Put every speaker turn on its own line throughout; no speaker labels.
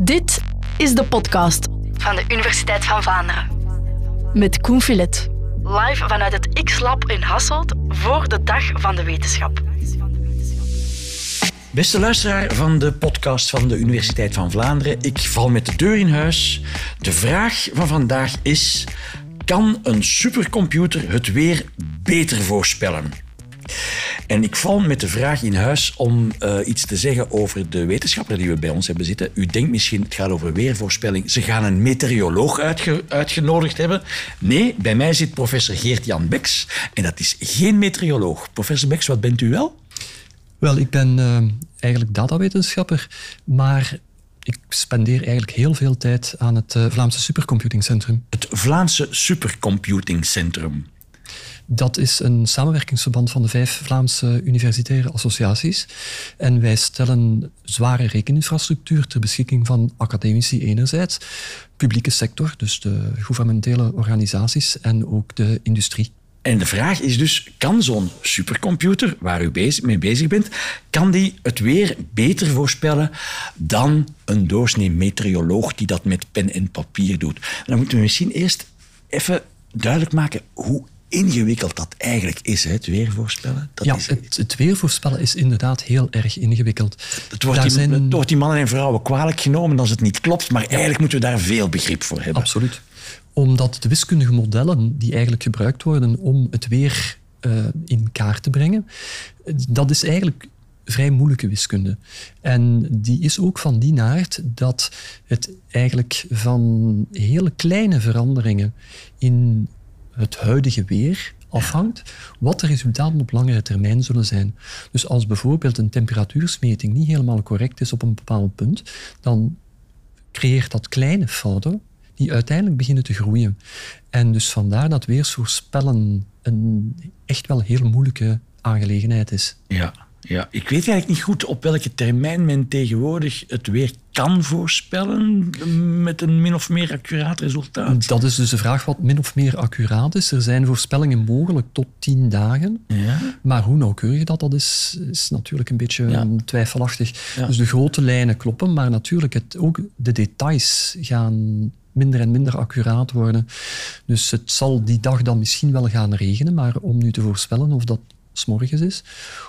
Dit is de podcast
van de Universiteit van Vlaanderen.
met Koen Filet.
Live vanuit het X-Lab in Hasselt voor de Dag van de Wetenschap.
Beste luisteraar van de podcast van de Universiteit van Vlaanderen, ik val met de deur in huis. De vraag van vandaag is: kan een supercomputer het weer beter voorspellen? En ik val met de vraag in huis om eh, iets te zeggen over de wetenschapper die we bij ons hebben zitten. U denkt misschien, het gaat over weervoorspelling. Ze gaan een meteoroloog uitge- uitgenodigd hebben. Nee, bij mij zit professor Geert-Jan Beks. En dat is geen meteoroloog. Professor Beks, wat bent u wel?
Wel, ik ben eh, eigenlijk datawetenschapper, maar ik spendeer eigenlijk heel veel tijd aan het eh, Vlaamse Supercomputingcentrum.
Het Vlaamse Supercomputingcentrum.
Dat is een samenwerkingsverband van de vijf Vlaamse universitaire associaties. En wij stellen zware rekeninfrastructuur ter beschikking van academici enerzijds, publieke sector, dus de gouvernementele organisaties en ook de industrie.
En de vraag is dus, kan zo'n supercomputer, waar u mee bezig bent, kan die het weer beter voorspellen dan een doorsnee meteoroloog die dat met pen en papier doet? Dan moeten we misschien eerst even duidelijk maken hoe ingewikkeld dat eigenlijk is, hè, het weer voorspellen. Dat
ja,
is,
het, het weer voorspellen is inderdaad heel erg ingewikkeld.
het, wordt die,
zijn-
het wordt die mannen en vrouwen kwalijk genomen als het niet klopt, maar eigenlijk moeten we daar veel begrip voor hebben.
Absoluut. Omdat de wiskundige modellen die eigenlijk gebruikt worden om het weer eh, in kaart te brengen, dat is eigenlijk vrij moeilijke wiskunde. En die is ook van die aard dat het eigenlijk van hele kleine veranderingen in het huidige weer afhangt wat de resultaten op langere termijn zullen zijn. Dus als bijvoorbeeld een temperatuursmeting niet helemaal correct is op een bepaald punt, dan creëert dat kleine fouten die uiteindelijk beginnen te groeien. En dus vandaar dat weersvoorspellen een echt wel heel moeilijke aangelegenheid is.
Ja, ja, ik weet eigenlijk niet goed op welke termijn men tegenwoordig het weer kan voorspellen met een min of meer accuraat resultaat.
Dat is dus de vraag wat min of meer accuraat is. Er zijn voorspellingen mogelijk tot tien dagen.
Ja.
Maar hoe nauwkeurig dat, dat is, is natuurlijk een beetje
Ja.
twijfelachtig.
Ja.
Dus de grote lijnen kloppen, maar natuurlijk het, ook de details gaan minder en minder accuraat worden. Dus het zal die dag dan misschien wel gaan regenen, maar om nu te voorspellen of dat s'morgens is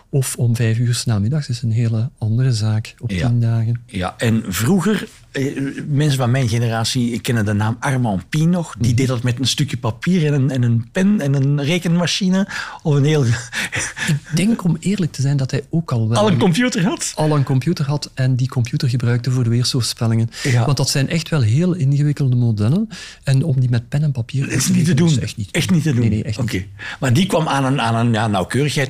of om vijf uur 's namiddags is een hele andere zaak op
Ja.
tien dagen.
Ja, en vroeger, eh, mensen van mijn generatie kennen de naam Armand Pie nog. Die deed dat met een stukje papier en een, en een pen en een rekenmachine. Of een heel...
Ik denk om eerlijk te zijn dat hij ook al wel
al een computer had.
al een computer had en die computer gebruikte voor de weersvoorspellingen.
Ja.
Want dat zijn echt wel heel ingewikkelde modellen. En om die met pen en papier
Dat is niet te doen.
echt niet,
Echt niet te doen.
Nee, nee, echt
Oké.
niet.
Maar die kwam aan een, aan een ja,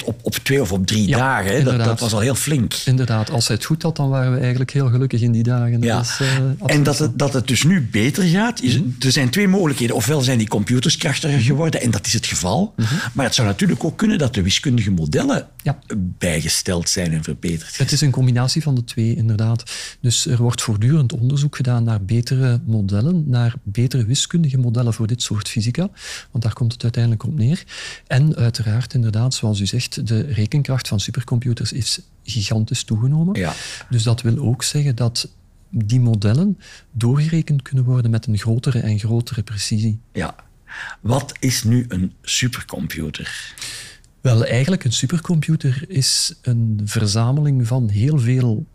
op, op twee of op drie
Ja,
dagen. Dat, dat was al heel flink.
Inderdaad, als hij het goed had, dan waren we eigenlijk heel gelukkig in die dagen.
Ja.
Is, eh,
en dat het, dat het dus nu beter gaat, is, er zijn twee mogelijkheden. Ofwel zijn die computers krachtiger geworden, en dat is het geval. Maar het zou natuurlijk ook kunnen dat de wiskundige modellen
Ja.
bijgesteld zijn en verbeterd.
Het is een combinatie van de twee, inderdaad. Dus er wordt voortdurend onderzoek gedaan naar betere modellen, naar betere wiskundige modellen voor dit soort fysica, want daar komt het uiteindelijk op neer. En uiteraard, inderdaad, zoals u zegt, de rekenkracht van supercomputers is gigantisch toegenomen.
Ja.
Dus dat wil ook zeggen dat die modellen doorgerekend kunnen worden met een grotere en grotere precisie.
Ja. Wat is nu een supercomputer?
Wel, eigenlijk een supercomputer is een verzameling van heel veel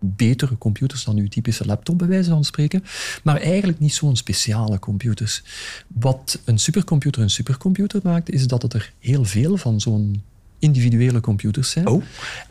betere computers dan uw typische laptop, bij wijze van spreken. Maar eigenlijk niet zo'n speciale computers. Wat een supercomputer een supercomputer maakt, is dat het er heel veel van zo'n individuele computers zijn.
Oh.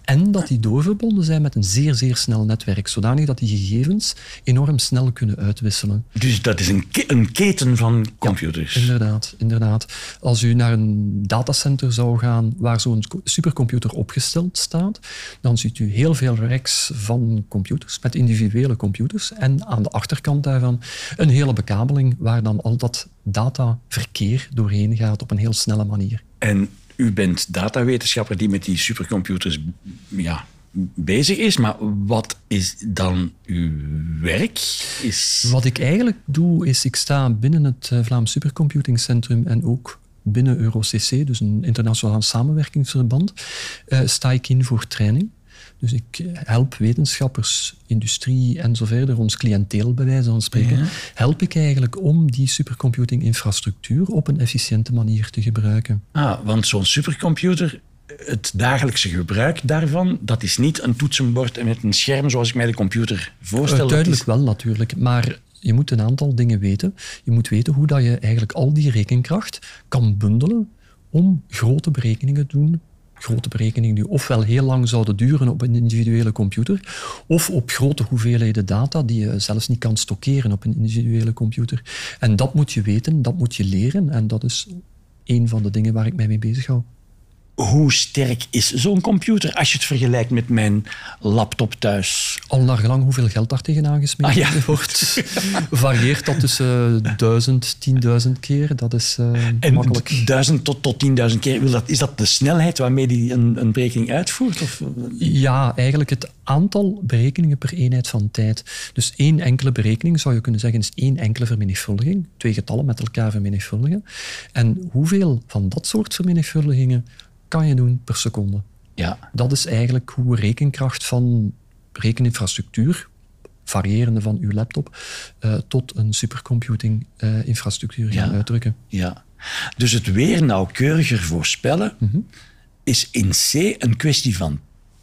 En dat die doorverbonden zijn met een zeer, zeer snel netwerk, zodanig dat die gegevens enorm snel kunnen uitwisselen.
Dus dat is een, ke- een keten van computers.
Inderdaad, inderdaad. Als u naar een datacenter zou gaan waar zo'n co- supercomputer opgesteld staat, dan ziet u heel veel racks van computers met individuele computers en aan de achterkant daarvan een hele bekabeling waar dan al dat dataverkeer doorheen gaat op een heel snelle manier.
En u bent datawetenschapper die met die supercomputers ja, bezig is. Maar wat is dan uw werk? Is...
Wat ik eigenlijk doe, is ik sta binnen het eh, Vlaams Supercomputing Centrum en ook binnen EuroCC, dus een internationaal samenwerkingsverband, eh, sta ik in voor training. Dus ik help wetenschappers, industrie en zo verder, ons cliënteel bij wijze van spreken,
Ja.
help ik eigenlijk om die supercomputing infrastructuur op een efficiënte manier te gebruiken.
Ah, want zo'n supercomputer, het dagelijkse gebruik daarvan, dat is niet een toetsenbord met een scherm zoals ik mij de computer voorstel.
Uh,
Dat
duidelijk
is-
wel natuurlijk, maar je moet een aantal dingen weten. Je moet weten hoe dat je eigenlijk al die rekenkracht kan bundelen om grote berekeningen te doen. Grote berekeningen die ofwel heel lang zouden duren op een individuele computer, of op grote hoeveelheden data die je zelfs niet kan stockeren op een individuele computer. En dat moet je weten, dat moet je leren en dat is een van de dingen waar ik mij mee bezig hou.
Hoe sterk is zo'n computer als je het vergelijkt met mijn laptop thuis?
Al naar gelang hoeveel geld daar tegenaan gesmeten
Ah, ja.
wordt, varieert dat tussen duizend, tienduizend keer. Dat is eh,
En
makkelijk.
duizend tot, tot tienduizend keer, wil dat, is dat de snelheid waarmee die een, een berekening uitvoert? Of?
Ja, eigenlijk het aantal berekeningen per eenheid van tijd. Dus één enkele berekening, zou je kunnen zeggen, is één enkele vermenigvuldiging. Twee getallen met elkaar vermenigvuldigen. En hoeveel van dat soort vermenigvuldigingen kan je doen per seconde?
Ja.
Dat is eigenlijk hoe rekenkracht van rekeninfrastructuur, variërende van uw laptop, eh, tot een supercomputing eh, infrastructuur gaan
Ja.
uitdrukken.
Ja. Dus het weer nauwkeuriger voorspellen
Mhm.
is in C een kwestie van,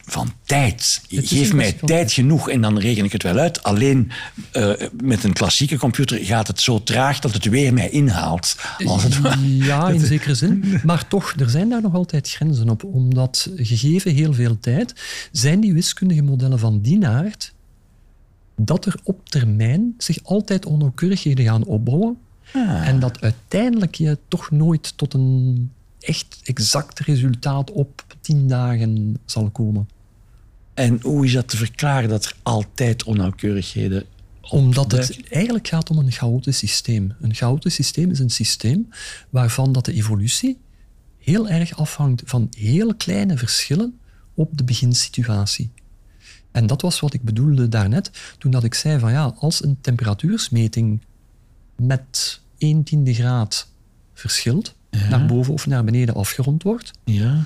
van tijd. Geef mij tijd genoeg en dan reken ik het wel uit. Alleen eh, met een klassieke computer gaat het zo traag dat het weer mij inhaalt. Als het.
Ja, in zekere zin. Maar toch, er zijn daar nog altijd grenzen op. Omdat, gegeven heel veel tijd, zijn die wiskundige modellen van die aard dat er op termijn zich altijd onnauwkeurigheden gaan opbouwen.
Ah.
En dat uiteindelijk je toch nooit tot een echt exact resultaat op tien dagen zal komen.
En hoe is dat te verklaren dat er altijd onnauwkeurigheden
Omdat het eigenlijk gaat om een chaotisch systeem. Een chaotisch systeem is een systeem waarvan dat de evolutie heel erg afhangt van heel kleine verschillen op de beginsituatie. En dat was wat ik bedoelde daarnet, toen dat ik zei van ja, als een temperatuursmeting met 1 tiende graad verschilt, naar boven of naar beneden afgerond wordt,
Ja.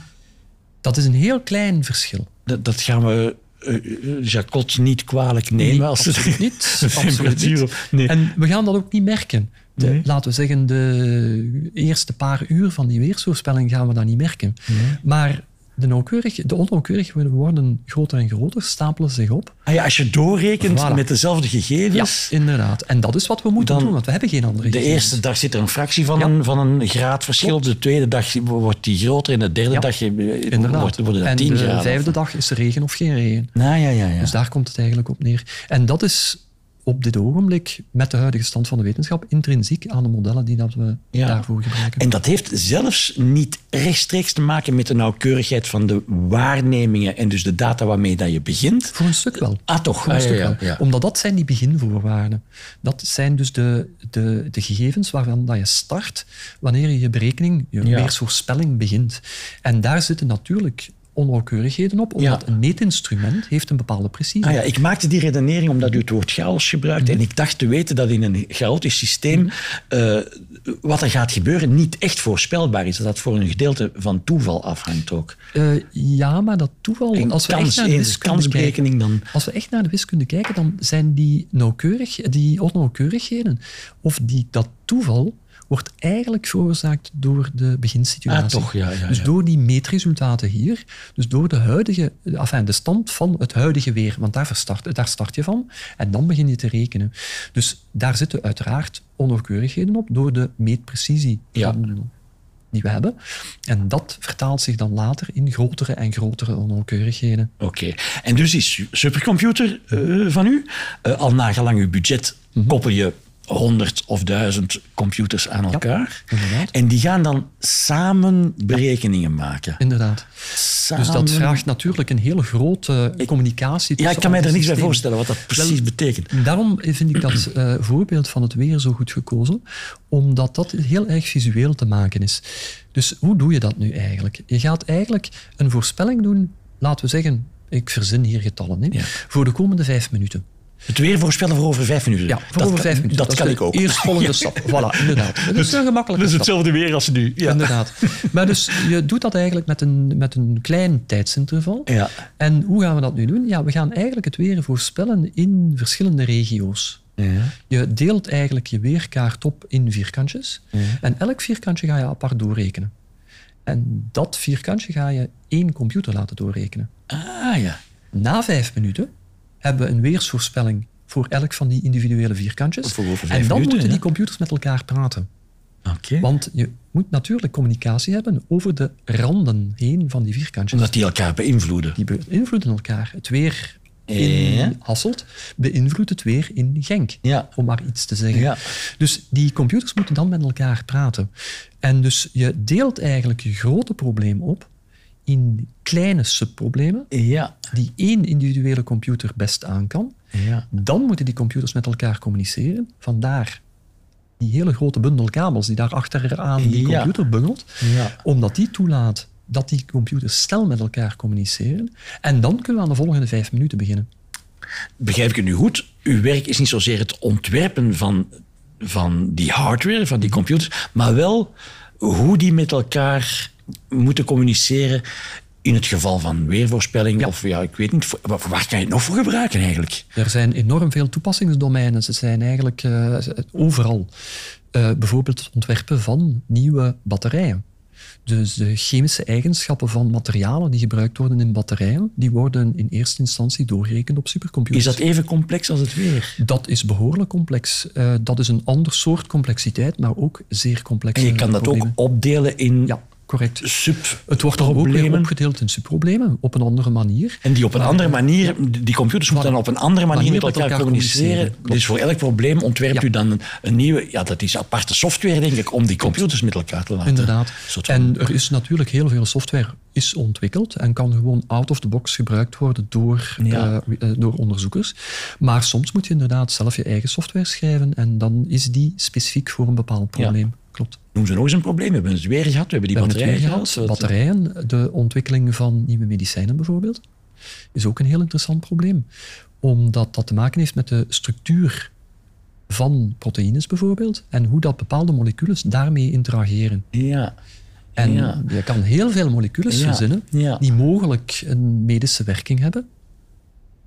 dat is een heel klein verschil.
Dat, dat gaan we eh, eh, Jacot niet kwalijk nemen.
Nee,
als het
niet.
temperatuur op- Nee.
En we gaan dat ook niet merken. De,
Nee.
Laten we zeggen, de eerste paar uur van die weersvoorspelling gaan we dat niet merken. Maar de, nauwkeurig, de onnauwkeurigheden worden groter en groter, stapelen zich op.
Ah ja, als je doorrekent
Voilà.
met dezelfde gegevens...
inderdaad. En dat is wat we moeten doen, want we hebben geen andere
De
gegevens.
eerste dag zit er een fractie van,
Ja.
een, van een graad verschil. De tweede dag wordt die groter. En de derde
Ja.
dag eh,
Inderdaad.
wordt, worden dat
en
10
de
graden.
vijfde dag is er regen of geen regen.
Nou, ja, ja, ja.
Dus daar komt het eigenlijk op neer. En dat is op dit ogenblik, met de huidige stand van de wetenschap, intrinsiek aan de modellen die dat we
Ja.
daarvoor gebruiken.
En dat heeft zelfs niet rechtstreeks te maken met de nauwkeurigheid van de waarnemingen en dus de data waarmee dat je begint.
Voor een stuk wel.
Ah, toch?
Voor een
Ah,
stuk
ja,
wel. Omdat dat zijn die beginvoorwaarden. Dat zijn dus de, de, de gegevens waarvan dat je start wanneer je je berekening, je
Ja.
weersvoorspelling begint. En daar zitten natuurlijk onnauwkeurigheden op, omdat
Ja.
een meetinstrument heeft een bepaalde precisie.
Ah ja, ik maakte die redenering omdat u het woord chaos gebruikt.
Mhm.
En ik dacht te weten dat in een chaotisch systeem eh, wat er gaat gebeuren niet echt voorspelbaar is. Dat dat voor een gedeelte van toeval afhangt ook.
Eh, ja, maar dat toeval...
En
als we
kans,
echt naar de wiskunde
kansberekening dan...
Als we echt naar de wiskunde kijken, dan zijn die, nauwkeurig, die onnauwkeurigheden of die, dat toeval wordt eigenlijk veroorzaakt door de beginsituatie.
Ah, toch, ja, ja,
dus door die meetresultaten hier, dus door de huidige, enfin, de stand van het huidige weer, want daar, verstart, daar start je van en dan begin je te rekenen. Dus daar zitten uiteraard onnauwkeurigheden op door de meetprecisie die we hebben. En dat vertaalt zich dan later in grotere en grotere onnauwkeurigheden.
Oké. En dus die su- supercomputer eh, van u, eh, al nagelang uw budget,
Mhm.
koppel je honderd of duizend computers aan elkaar.
inderdaad.
En die gaan dan samen berekeningen maken.
Inderdaad.
Samen...
Dus dat vraagt natuurlijk een hele grote communicatie.
Ja, ik kan mij er niks bij voorstellen wat dat precies
Wel,
betekent.
Daarom vind ik dat eh, voorbeeld van het weer zo goed gekozen, omdat dat heel erg visueel te maken is. Dus hoe doe je dat nu eigenlijk? Je gaat eigenlijk een voorspelling doen, laten we zeggen, ik verzin hier getallen, hè,
Ja.
voor de komende vijf minuten.
Het weer voorspellen voor over vijf minuten.
Ja, voor
dat
over vijf minuten.
Dat, kan ik ook.
Eerstvolgende stap. Voilà, inderdaad. Dat is een gemakkelijke stap.
hetzelfde weer als nu. Ja.
Inderdaad. Maar dus je doet dat eigenlijk met een, met een klein tijdsinterval.
Ja.
En hoe gaan we dat nu doen? Ja, we gaan eigenlijk het weer voorspellen in verschillende regio's.
Ja.
Je deelt eigenlijk je weerkaart op in vierkantjes. En elk vierkantje ga je apart doorrekenen. En dat vierkantje ga je één computer laten doorrekenen.
Ah ja.
Na vijf minuten hebben we een weersvoorspelling voor elk van die individuele vierkantjes. En dan
minuten,
moeten die computers met elkaar praten.
Oké.
Want je moet natuurlijk communicatie hebben over de randen heen van die vierkantjes.
Omdat die elkaar beïnvloeden.
Die beïnvloeden elkaar. Het weer in
Ja.
Hasselt beïnvloedt het weer in Genk.
Ja.
Om maar iets te zeggen.
Ja.
Dus die computers moeten dan met elkaar praten. En dus je deelt eigenlijk je grote probleem op in kleine subproblemen
Ja.
die één individuele computer best aan kan.
Ja.
Dan moeten die computers met elkaar communiceren. Vandaar die hele grote bundel kabels die daar achteraan die
Ja.
computer bungelt.
Ja.
Omdat die toelaat dat die computers snel met elkaar communiceren. En dan kunnen we aan de volgende vijf minuten beginnen.
Begrijp ik het nu goed? Uw werk is niet zozeer het ontwerpen van, van die hardware, van die computers, maar wel hoe die met elkaar moeten communiceren in het geval van weervoorspelling.
Ja.
Of ja, ik weet niet, waar, waar kan je het nog voor gebruiken eigenlijk?
Er zijn enorm veel toepassingsdomeinen. Ze zijn eigenlijk eh, overal. Eh, bijvoorbeeld het ontwerpen van nieuwe batterijen. Dus de chemische eigenschappen van materialen die gebruikt worden in batterijen, die worden in eerste instantie doorgerekend op supercomputers.
Is dat even complex als het weer?
Dat is behoorlijk complex. Eh, dat is een ander soort complexiteit, maar ook zeer complex.
En je kan dat ook opdelen in
Ja, correct.
sub.
Het wordt dan ook weer
problemen.
opgedeeld in subproblemen op een andere manier.
En die op een andere manier, die computers moeten dan op een andere manier,
Manier
met elkaar,
elkaar
communiceren.
communiceren, klopt.
Dus voor elk probleem ontwerpt u dan een, een nieuwe, ja, dat is aparte software, denk ik, om die computers met elkaar te laten.
Inderdaad. En er is natuurlijk heel veel software is ontwikkeld en kan gewoon out of the box gebruikt worden door,
Ja.
eh, eh, door onderzoekers. Maar soms moet je inderdaad zelf je eigen software schrijven en dan is die specifiek voor een bepaald probleem. Klopt.
Ze nog eens een probleem. We hebben het weer gehad, we hebben die
We
batterijen gehad.
gehad. Batterijen, de ontwikkeling van nieuwe medicijnen bijvoorbeeld, is ook een heel interessant probleem. Omdat dat te maken heeft met de structuur van proteïnes bijvoorbeeld en hoe dat bepaalde moleculen daarmee interageren.
Ja.
En
Ja.
je kan heel veel moleculen
Ja,
verzinnen
ja.
die mogelijk een medische werking hebben.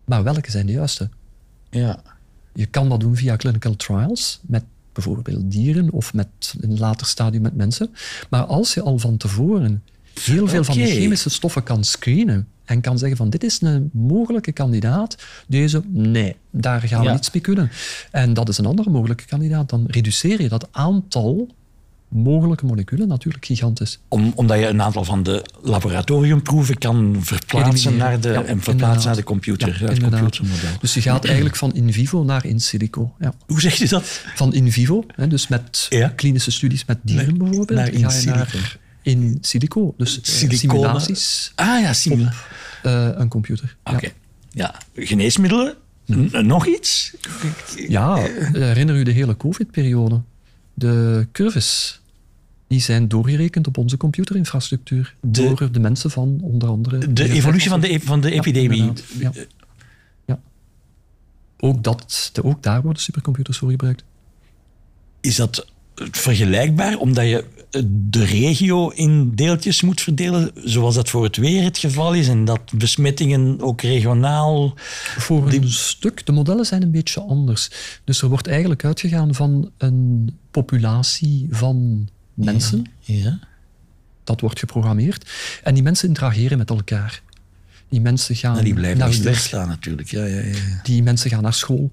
Maar welke zijn de juiste?
Ja.
Je kan dat doen via clinical trials, met bijvoorbeeld dieren of met in een later stadium met mensen. Maar als je al van tevoren heel veel van de chemische stoffen kan screenen en kan zeggen van dit is een mogelijke kandidaat, deze, nee, daar gaan we
Ja.
niets mee kunnen. En dat is een andere mogelijke kandidaat, dan reduceer je dat aantal mogelijke moleculen natuurlijk gigantisch.
Om, omdat je een aantal van de laboratoriumproeven kan verplaatsen naar de,
Ja,
en verplaatsen naar de computer,
Ja,
naar het
inderdaad.
computermodel.
Dus je gaat eigenlijk van in vivo naar in silico. Ja.
Hoe zeg je dat?
Van in vivo, hè, dus met klinische studies met dieren
Naar-
bijvoorbeeld,
naar in
ga je
silico.
naar in silico. Dus eh, simulaties
Ah ja, simula.
eh, een computer. Ja.
Oké. Ja. Geneesmiddelen? N- Nog iets?
Ja, herinner u de hele COVID-periode? De curves, die zijn doorgerekend op onze computerinfrastructuur.
De-
door de mensen van onder andere...
De evolutie van de, e- van de
Ja,
epidemie.
inderdaad. Ja. Ja. Ook, dat, ook daar worden supercomputers voor gebruikt.
Is dat vergelijkbaar, omdat je de regio in deeltjes moet verdelen, zoals dat voor het weer het geval is, en dat besmettingen ook regionaal...
Voor een stuk, de modellen zijn een beetje anders. Dus er wordt eigenlijk uitgegaan van een populatie van mensen.
Ja.
Dat wordt geprogrammeerd. En die mensen interageren met elkaar. Die mensen gaan
En die blijven
naar
stilstaan natuurlijk. Ja, ja, ja.
Die mensen gaan naar school.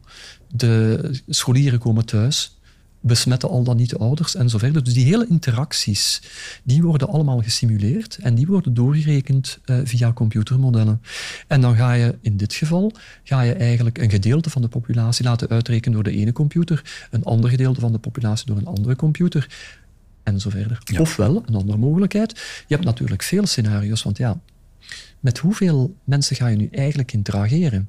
De scholieren komen thuis, besmetten al dan niet de ouders en zo verder. Dus die hele interacties, die worden allemaal gesimuleerd en die worden doorgerekend eh, via computermodellen. En dan ga je in dit geval ga je eigenlijk een gedeelte van de populatie laten uitrekenen door de ene computer, een ander gedeelte van de populatie door een andere computer en zo verder. Ofwel, een andere mogelijkheid, je hebt natuurlijk veel scenario's, want ja, met hoeveel mensen ga je nu eigenlijk interageren?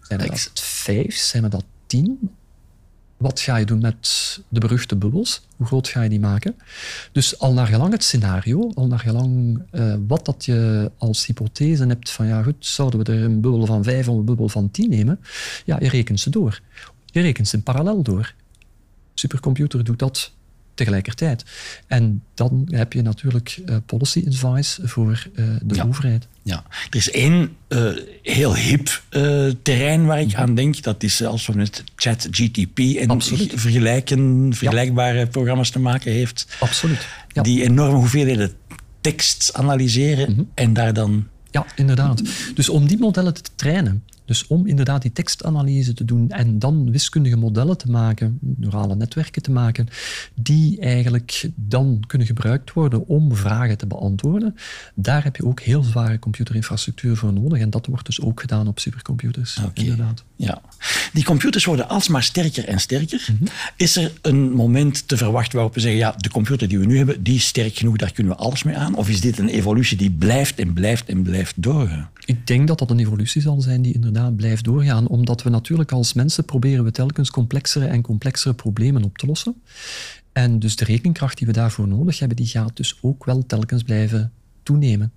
Zijn er dat vijf? Zijn er dat tien? wat ga je doen met de beruchte bubbels? Hoe groot ga je die maken? Dus al naar gelang het scenario, al naar gelang uh, wat dat je als hypothese hebt van ja goed, zouden we er een bubbel van 5 of een bubbel van 10 nemen? Ja, je rekent ze door. Je rekent ze in parallel door. Supercomputer doet dat tegelijkertijd. En dan heb je natuurlijk uh, policy advice voor uh, de
ja.
overheid.
Ja, er is één uh, heel hip terrein waar ik aan denk. Dat is als we met ChatGTP en vergelijken, vergelijkbare ja. programma's te maken heeft.
Absoluut. Ja.
Die enorme hoeveelheden tekst analyseren mm -hmm. en daar dan...
Ja, inderdaad. Dus om die modellen te trainen, dus om inderdaad die tekstanalyse te doen en dan wiskundige modellen te maken, neurale netwerken te maken, die eigenlijk dan kunnen gebruikt worden om vragen te beantwoorden, daar heb je ook heel zware computerinfrastructuur voor nodig. En dat wordt dus ook gedaan op supercomputers.
Okay.
Inderdaad.
Ja. Die computers worden alsmaar sterker en sterker. Mm -hmm. Is er een moment te verwachten waarop we zeggen, ja, de computer die we nu hebben, die is sterk genoeg, daar kunnen we alles mee aan? Of is dit een evolutie die blijft en blijft en blijft doorgaan?
Ik denk dat dat een evolutie zal zijn die inderdaad blijft doorgaan, omdat we natuurlijk als mensen proberen we telkens complexere en complexere problemen op te lossen. En dus de rekenkracht die we daarvoor nodig hebben, die gaat dus ook wel telkens blijven toenemen.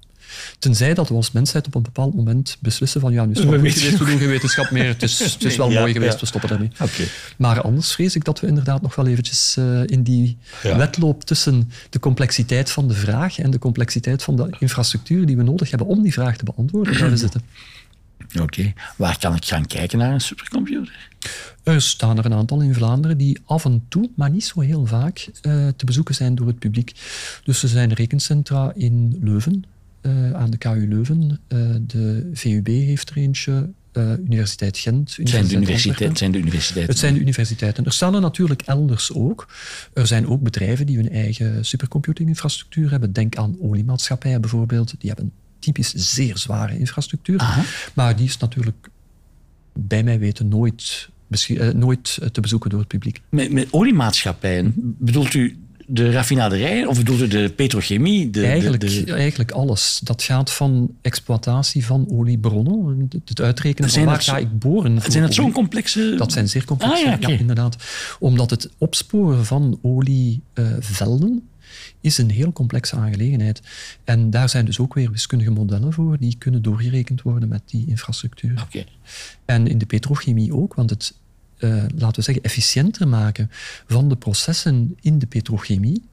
Tenzij dat we als mensheid op een bepaald moment beslissen van ja, nu stoppen we, we doen geen wetenschap meer, het is, het is wel mooi geweest,
ja.
we stoppen daarmee.
Okay.
Maar anders vrees ik dat we inderdaad nog wel eventjes uh, in die ja. wedloop tussen de complexiteit van de vraag en de complexiteit van de infrastructuur die we nodig hebben om die vraag te beantwoorden blijven zitten.
Oké, okay. waar kan ik gaan kijken naar een supercomputer?
Er staan er een aantal in Vlaanderen die af en toe, maar niet zo heel vaak, uh, te bezoeken zijn door het publiek. Dus er zijn rekencentra in Leuven, uh, aan de KU Leuven. Uh, de VUB heeft er eentje. Universiteit Gent.
Het zijn, de universiteit, zijn de universiteiten.
Het zijn de universiteiten. Er staan er natuurlijk elders ook. Er zijn ook bedrijven die hun eigen supercomputinginfrastructuur hebben. Denk aan oliemaatschappijen bijvoorbeeld. Die hebben typisch zeer zware infrastructuur.
Aha.
Maar die is natuurlijk bij mij weten nooit, uh, nooit te bezoeken door het publiek.
Met, met oliemaatschappijen bedoelt u de raffinaderij of bedoelt u de petrochemie? De,
eigenlijk,
de, de...
eigenlijk alles. Dat gaat van exploitatie van oliebronnen, het uitrekenen van waar ga ik boren.
Zijn dat zo'n complexe...
Dat zijn zeer complexe,
ah, ja, okay.
ja, inderdaad. Omdat het opsporen van olievelden is een heel complexe aangelegenheid. En daar zijn dus ook weer wiskundige modellen voor die kunnen doorgerekend worden met die infrastructuur.
Okay.
En in de petrochemie ook, want het uh, laten we zeggen, efficiënter maken van de processen in de petrochemie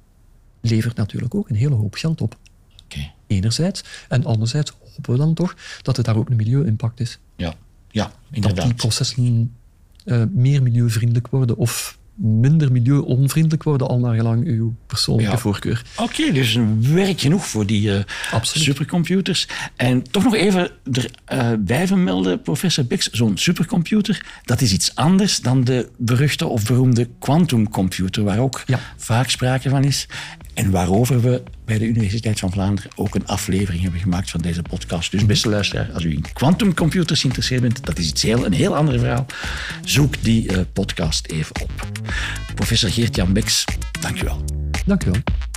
levert natuurlijk ook een hele hoop geld op.
Okay.
Enerzijds. En anderzijds hopen we dan toch dat het daar ook een milieu-impact is.
Ja, ja inderdaad.
Dat die processen uh, meer milieuvriendelijk worden of minder milieu-onvriendelijk worden, al naar gelang uw persoonlijke
Ja.
voorkeur.
Oké, dus werk genoeg voor die eh, supercomputers. En toch nog even erbij vermelden, professor Bix, zo'n supercomputer, dat is iets anders dan de beruchte of beroemde quantumcomputer, waar ook
Ja.
vaak sprake van is. En waarover we bij de Universiteit van Vlaanderen ook een aflevering hebben gemaakt van deze podcast. Dus beste luisteraar, als u in quantumcomputers geïnteresseerd bent, dat is iets heel, een heel ander verhaal. Zoek die eh, podcast even op. Professor Geert-Jan Beks, dank u wel.
Dank u wel.